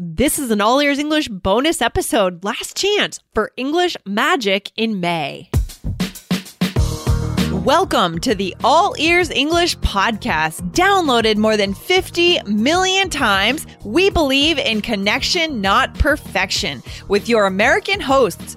This is an All Ears English bonus episode, last chance for English magic in May. Welcome to the All Ears English podcast. Downloaded more than 50 million times, we believe in connection, not perfection, with your American hosts,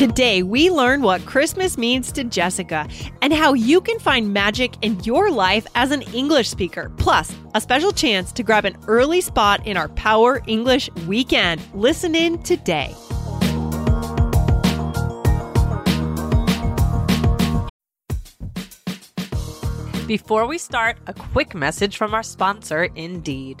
Today, we learn what Christmas means to Jessica and how you can find magic in your life as an English speaker. Plus, a special chance to grab an early spot in our Power English weekend. Listen in today. Before we start, a quick message from our sponsor, Indeed.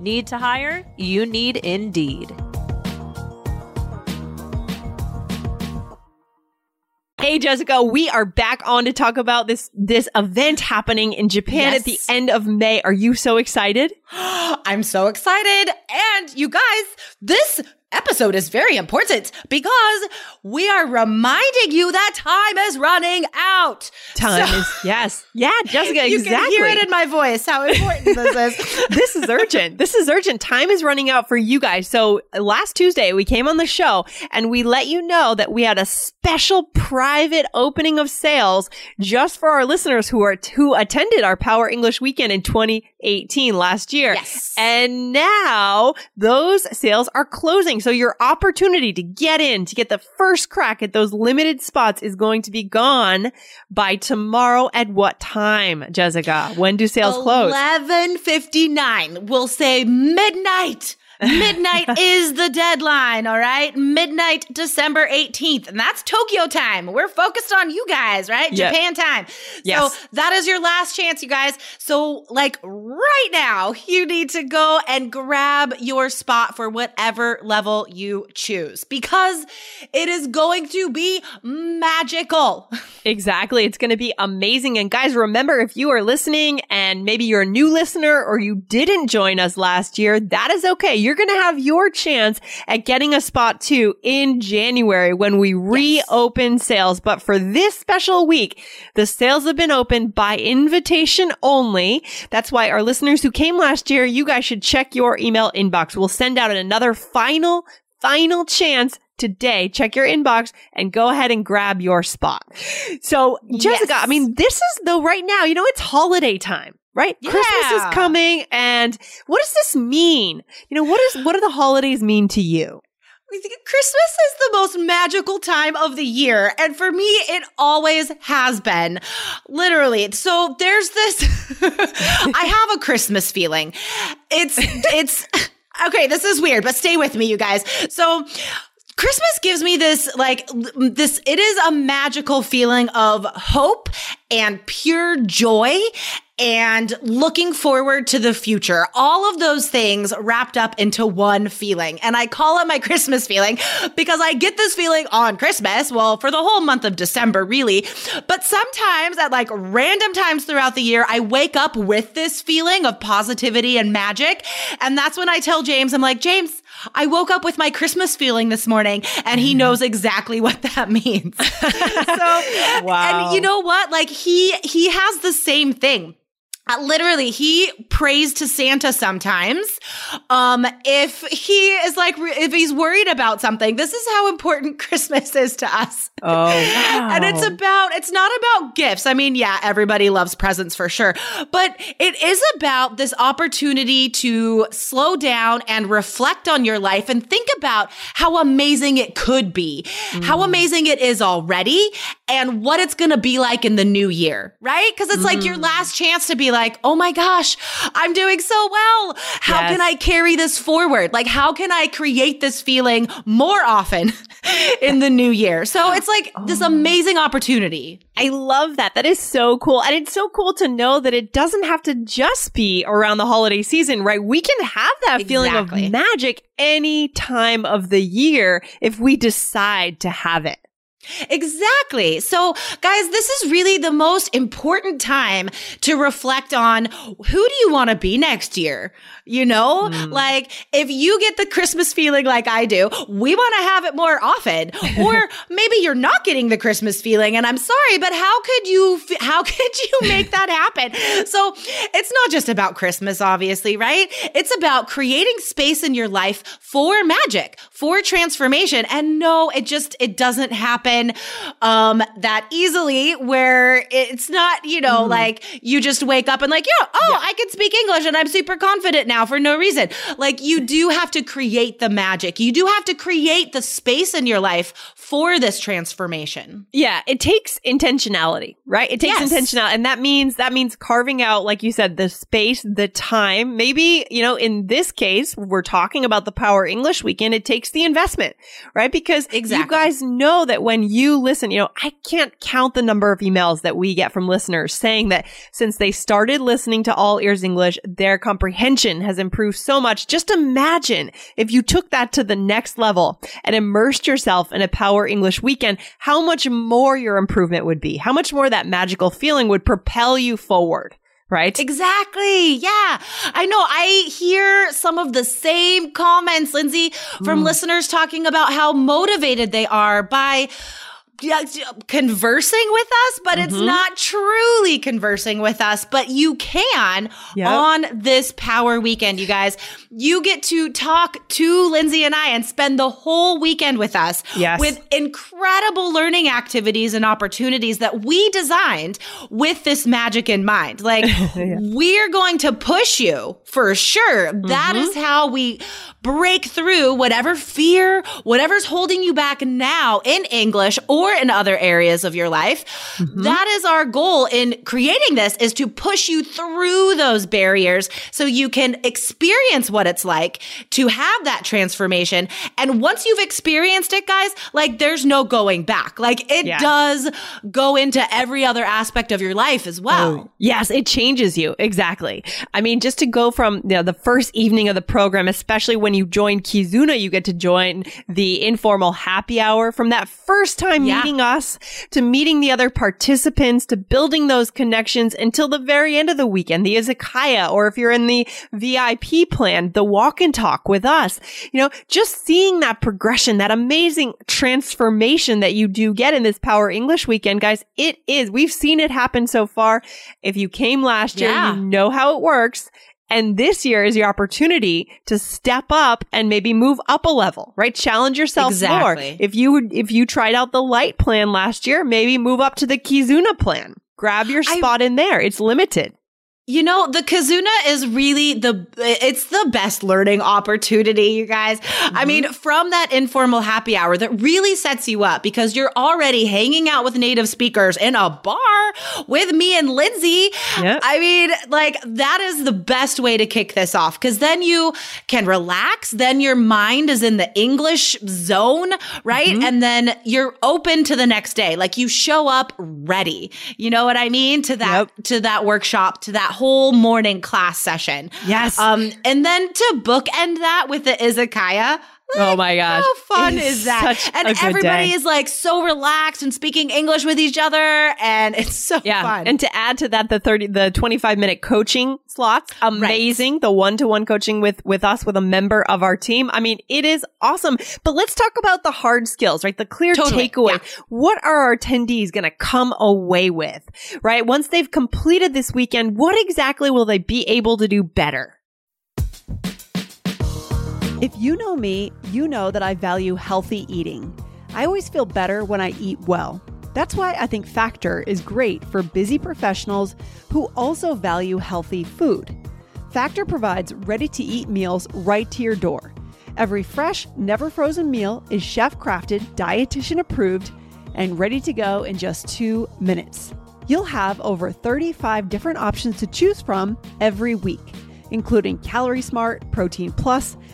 Need to hire? You need Indeed. Hey Jessica, we are back on to talk about this this event happening in Japan Yes. at the end of May. Are you so excited? I'm so excited. And you guys, this episode is very important because we are reminding you that time is running out. Time So- is yes. Yeah, Jessica, You exactly. can hear it in my voice how important this is. this is urgent. This is urgent. Time is running out for you guys. So last Tuesday we came on the show and we let you know that we had a special private opening of sales just for our listeners who are who attended our Power English weekend in 2018 last year. Yes. And now those sales are closing. So your opportunity to get in, to get the first crack at those limited spots is going to be gone by tomorrow at what time, Jessica? When do sales close? 11:59. We'll say midnight. Midnight is the deadline, all right? Midnight, December 18th. And that's Tokyo time. We're focused on you guys, right? Yep. Japan time. Yes. So that is your last chance, you guys. So, like, right now, you need to go and grab your spot for whatever level you choose because it is going to be magical. Exactly. It's going to be amazing. And guys, remember if you are listening and maybe you're a new listener or you didn't join us last year, that is okay. You're going to have your chance at getting a spot too in January when we reopen sales. But for this special week, the sales have been opened by invitation only. That's why our listeners who came last year, you guys should check your email inbox. We'll send out another final final chance today. Check your inbox and go ahead and grab your spot. So, Jessica, Yes. I mean, this is though right now, you know, it's holiday time. Right? Christmas is coming and what does this mean? You know, what is what do the holidays mean to you? Christmas is the most magical time of the year. And for me, it always has been. Literally. So there's this, I have a Christmas feeling. It's, it's, okay, this is weird, but stay with me, you guys. So, Christmas gives me this like this it is a magical feeling of hope and pure joy and looking forward to the future. All of those things wrapped up into one feeling. And I call it my Christmas feeling because I get this feeling on Christmas, well, for the whole month of December, really. But sometimes at like random times throughout the year, I wake up with this feeling of positivity and magic. And that's when I tell James, I'm like, James, I woke up with my Christmas feeling this morning and he mm-hmm. knows exactly what that means. so, Wow. and you know what? Like he, he has the same thing. Uh, literally, he prays to Santa sometimes. Um, if he is like, if he's worried about something, this is how important Christmas is to us. Oh, wow. and it's about, it's not about gifts. I mean, yeah, everybody loves presents for sure, but it is about this opportunity to slow down and reflect on your life and think about how amazing it could be, mm. how amazing it is already, and what it's going to be like in the new year, right? Because it's mm. like your mm. last chance to be like, oh my gosh, I'm doing so well. How yes. can I carry this forward? Like, how can I create this feeling more often in the new year? So it's like oh. this amazing opportunity. I love that. That is so cool. And it's so cool to know that it doesn't have to just be around the holiday season, right? We can have that exactly. feeling of magic any time of the year if we decide to have it. Exactly. So, guys, this is really the most important time to reflect on who do you want to be next year? You know, mm. like if you get the Christmas feeling like I do, we want to have it more often. or maybe you're not getting the Christmas feeling and I'm sorry, but how could you how could you make that happen? So, it's not just about Christmas obviously, right? It's about creating space in your life for magic, for transformation. And no, it just it doesn't happen happen um, that easily where it's not, you know, mm like you just wake up and like, yeah, oh, yeah. I can speak English and I'm super confident now for no reason. Like you do have to create the magic. You do have to create the space in your life for this transformation. Yeah, it takes intentionality, right? It takes yes. intentionality. And that means that means carving out, like you said, the space, the time. Maybe, you know, in this case, we're talking about the Power English weekend, it takes the investment, right? Because exactly. you guys know that when you listen, you know, I can't count the number of emails that we get from listeners saying that since they started listening to All Ears English, their comprehension has improved so much. Just imagine if you took that to the next level and immersed yourself in a Power English weekend, how much more your improvement would be, how much more that magical feeling would propel you forward right? Exactly. Yeah. I know. I hear some of the same comments, Lindsay, from mm. listeners talking about how motivated they are by conversing with us, but mm-hmm. it's not truly conversing with us. But you can yep. on this power weekend, you guys. You get to talk to Lindsay and I and spend the whole weekend with us yes. with incredible learning activities and opportunities that we designed with this magic in mind. Like, yeah. we're going to push you for sure. Mm-hmm. That is how we break through whatever fear, whatever's holding you back now in English or in other areas of your life. Mm-hmm. That is our goal in creating this is to push you through those barriers so you can experience what it's like to have that transformation. And once you've experienced it, guys, like there's no going back. Like it yeah. does go into every other aspect of your life as well. Oh, yes, it changes you. Exactly. I mean, just to go from you know, the first evening of the program, especially when you join Kizuna, you get to join the informal happy hour from that first time yeah. meeting us to meeting the other participants to building those connections until the very end of the weekend, the izakaya, or if you're in the VIP plan, the walk and talk with us. You know, just seeing that progression, that amazing transformation that you do get in this Power English weekend, guys, it is. We've seen it happen so far. If you came last year, yeah. you know how it works. And this year is your opportunity to step up and maybe move up a level, right? Challenge yourself exactly. more. If you if you tried out the light plan last year, maybe move up to the Kizuna plan. Grab your spot I, in there. It's limited. You know, the Kizuna is really the, it's the best learning opportunity, you guys. Mm-hmm. I mean, from that informal happy hour that really sets you up because you're already hanging out with native speakers in a bar with me and Lindsay. Yep. I mean, like that is the best way to kick this off because then you can relax. Then your mind is in the English zone, right? Mm-hmm. And then you're open to the next day. Like you show up ready. You know what I mean? To that, yep. to that workshop, to that whole morning class session. Yes. Um, and then to bookend that with the izakaya, oh my gosh. How fun It is that? And everybody day. is like so relaxed and speaking English with each other. And it's so Yeah. fun. And to add to that, the 30, the 25 minute coaching slots, amazing. The one to one coaching with, with us, with a member of our team. I mean, it is awesome. But let's talk about the hard skills, right? The clear Totally. takeaway. Yeah. What are our attendees going to come away with, right? Once they've completed this weekend, what exactly will they be able to do better? If you know me, you know that I value healthy eating. I always feel better when I eat well. That's why I think Factor is great for busy professionals who also value healthy food. Factor provides ready to eat meals right to your door. Every fresh, never frozen meal is chef crafted, dietitian approved, and ready to go in just two minutes. You'll have over 35 different options to choose from every week, including Calorie Smart, Protein Plus,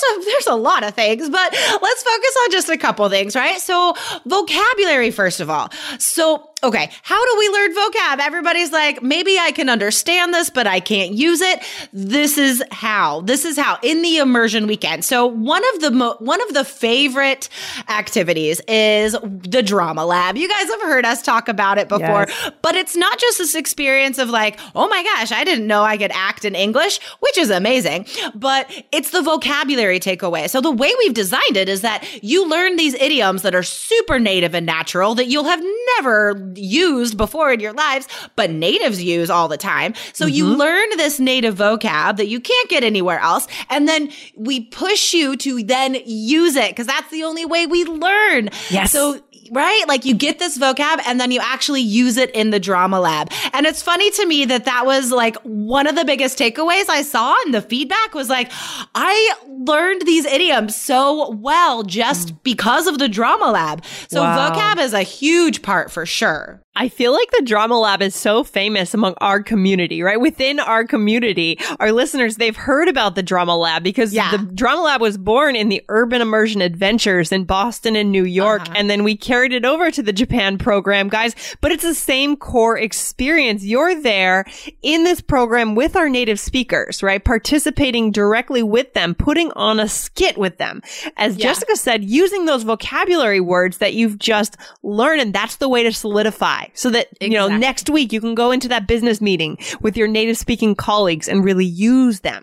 There's a there's a lot of things, but let's focus on just a couple things, right? So vocabulary first of all. So okay, how do we learn vocab? Everybody's like, maybe I can understand this, but I can't use it. This is how. This is how in the immersion weekend. So one of the mo- one of the favorite activities is the drama lab. You guys have heard us talk about it before, Yes. but it's not just this experience of like, oh my gosh, I didn't know I could act in English, which is amazing, but it's the vocabulary takeaway. So the way we've designed it is that you learn these idioms that are super native and natural that you'll have never used before in your lives, but natives use all the time. So you mm-hmm. learn this native vocab that you can't get anywhere else. And then we push you to then use it because that's the only way we learn. Yes. So right? Like you get this vocab and then you actually use it in the drama lab. And it's funny to me that that was like one of the biggest takeaways I saw and the feedback was like, I learned these idioms so well just because of the drama lab. So Wow. vocab is a huge part for sure. I feel like the Drama Lab is so famous among our community, right? Within our community, our listeners, they've heard about the Drama Lab because Yeah. the Drama Lab was born in the Urban Immersion Adventures in Boston and New York. Uh-huh. And then we carried it over to the Japan program, guys. But it's the same core experience. You're there in this program with our native speakers, right? Participating directly with them, putting on a skit with them. As Yeah. Jessica said, using those vocabulary words that you've just learned. And that's the way to solidify so that, you know, next week you can go into that business meeting with your native speaking colleagues and really use them.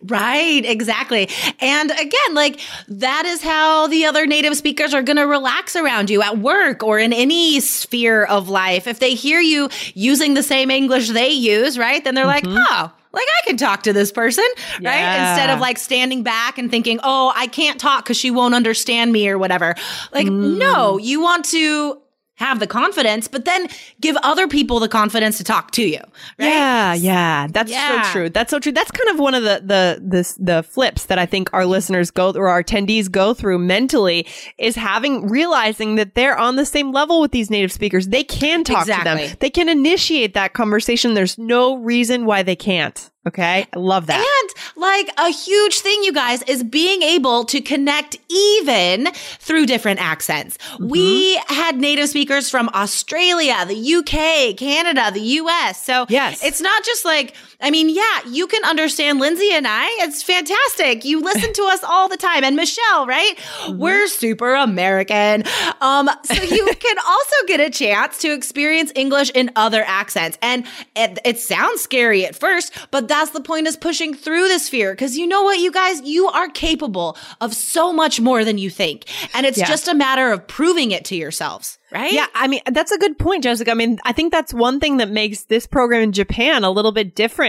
Right, exactly. And again, like that is how the other native speakers are going to relax around you at work or in any sphere of life. If they hear you using the same English they use, right? Then they're like, mm-hmm. oh, like I can talk to this person, right? Instead of like standing back and thinking, oh, I can't talk because she won't understand me or whatever. Like, no, mm. you want to have the confidence, but then give other people the confidence to talk to you, right? Yeah, yeah, that's Yeah. so true. That's so true. That's kind of one of the the the the flips that I think our listeners go or our attendees go through mentally is having realizing that they're on the same level with these native speakers. They can talk to them. They can initiate that conversation. There's no reason why they can't. Okay, I love that. And like a huge thing, you guys, is being able to connect even through different accents. Mm-hmm. We had native speakers from Australia, the UK, Canada, the US. So Yes. it's not just like, I mean, yeah, you can understand Lindsay and I. It's fantastic. You listen to us all the time. And Michelle, right? Mm-hmm. We're super American. Um, so you can also get a chance to experience English in other accents. And it, it sounds scary at first, but that's the point is pushing through this fear because you know what, you guys, you are capable of so much more than you think. And it's Yeah. just a matter of proving it to yourselves, right? Yeah, I mean, that's a good point, Jessica. I mean, I think that's one thing that makes this program in Japan a little bit different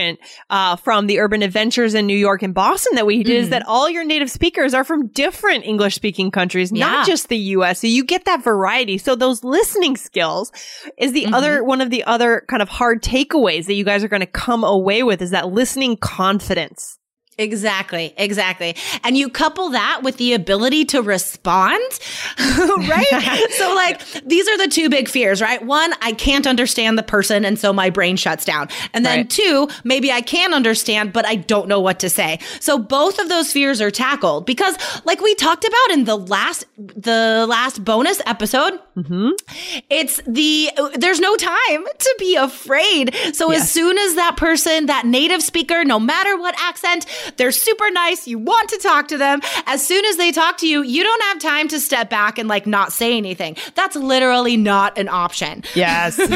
uh, from the urban adventures in New York and Boston that we did is that all your native speakers are from different English speaking countries, Yeah. not just the US. So you get that variety. So those listening skills is the other, one of the other kind of hard takeaways that you guys are going to come away with is that listening confidence. Exactly, exactly. And you couple that with the ability to respond, right? so, like, these are the two big fears, right? One, I can't understand the person, and so my brain shuts down. And then Right. two, maybe I can understand, but I don't know what to say. So both of those fears are tackled because, like we talked about in the last, the last bonus episode, mm-hmm. it's the there's no time to be afraid. So as soon as that person, that native speaker, no matter what accent, they're super nice, you want to talk to them. As soon as they talk to you, you don't have time to step back and like not say anything. That's literally not an option. Yes.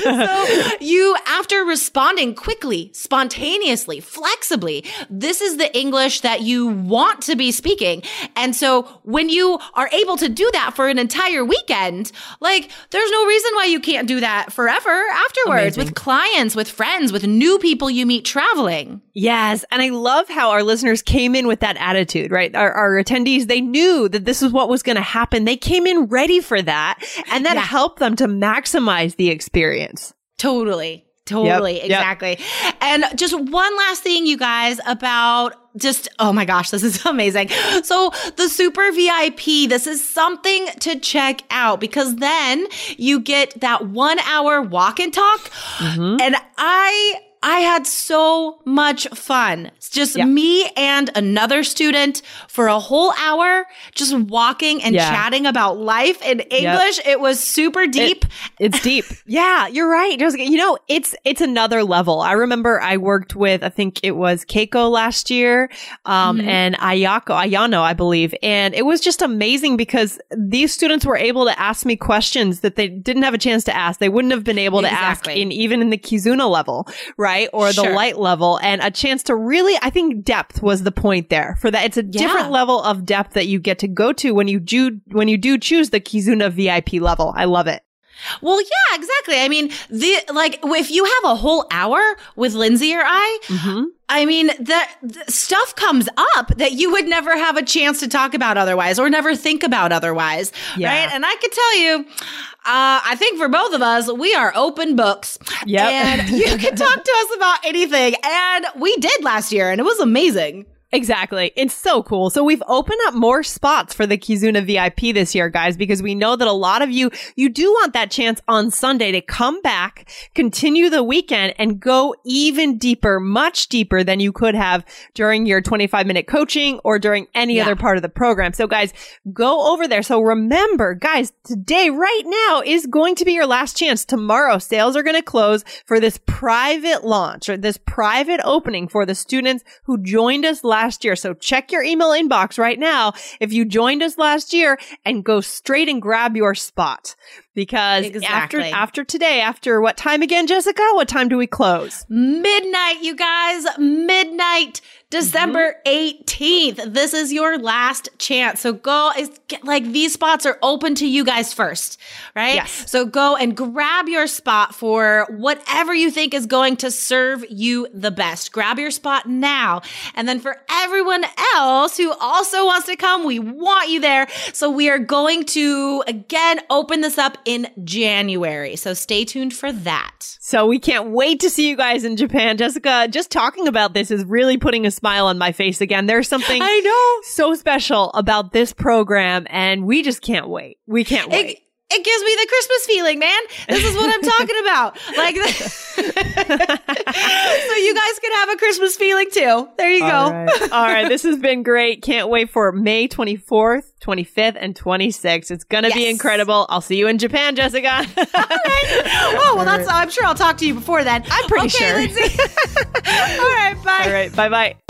So you, after responding quickly, spontaneously, flexibly, this is the English that you want to be speaking. And so when you are able to do that for an entire weekend, like there's no reason why you can't do that forever afterwards Amazing. with clients, with friends, with new people you meet traveling. Yes. And I love how our listeners came in with that attitude, right? Our, our attendees, they knew that this is what was going to happen. They came in ready for that. And that Yeah. helped them to maximize the experience. Totally. Totally. Yep, yep. Exactly. And just one last thing, you guys, about just, oh my gosh, this is amazing. So the super VIP, this is something to check out because then you get that one hour walk and talk. Mm-hmm. And I, I had so much fun. It's just Yeah. me and another student for a whole hour, just walking and Yeah. chatting about life in English. It was super deep. It's deep. yeah, you're right. Jessica. You know, it's it's another level. I remember I worked with I think it was Keiko last year, um, and Ayako Ayano, I believe, and it was just amazing because these students were able to ask me questions that they didn't have a chance to ask. They wouldn't have been able to ask in even in the Kizuna level, right, or the Sure. light level, and a chance to really. I think depth was the point there for that. It's a Yeah. different level of depth that you get to go to when you do when you do choose the Kizuna VIP level. I love it. Well, yeah, exactly. I mean, the like if you have a whole hour with Lindsay or I, Mm-hmm. I mean, the, the stuff comes up that you would never have a chance to talk about otherwise or never think about otherwise, Yeah. right? And I could tell you, uh, I think for both of us, we are open books. Yep. And you can talk to us about anything. And we did last year, and it was amazing. Exactly. It's so cool. So we've opened up more spots for the Kizuna VIP this year, guys, because we know that a lot of you, you do want that chance on Sunday to come back, continue the weekend and go even deeper, much deeper than you could have during your 25 minute coaching or during any Yeah. other part of the program. So guys, go over there. So remember, guys, today, right now is going to be your last chance. Tomorrow, sales are going to close for this private launch or this private opening for the students who joined us last year. So check your email inbox right now if you joined us last year and go straight and grab your spot. Because after after today, after what time again, Jessica? What time do we close? Midnight, you guys, midnight, December mm-hmm. 18th. This is your last chance. So go, it's, like these spots are open to you guys first, right? Yes. So go and grab your spot for whatever you think is going to serve you the best. Grab your spot now. And then for everyone else who also wants to come, we want you there. So we are going to again open this up in January. So stay tuned for that. So we can't wait to see you guys in Japan. Jessica, just talking about this is really putting a smile on my face again. There's something I know. so special about this program and we just can't wait. We can't wait. It, it gives me the Christmas feeling, man. This is what I'm talking about. Like, so you guys can have a Christmas feeling too. There you go. All right. All right. This has been great. Can't wait for May 24th, 25th, and 26th. It's going to be incredible. I'll see you in Japan, Jessica. Oh well, that's. I'm sure I'll talk to you before then. I'm pretty okay, sure. Lindsay. All right, bye. All right. Bye bye.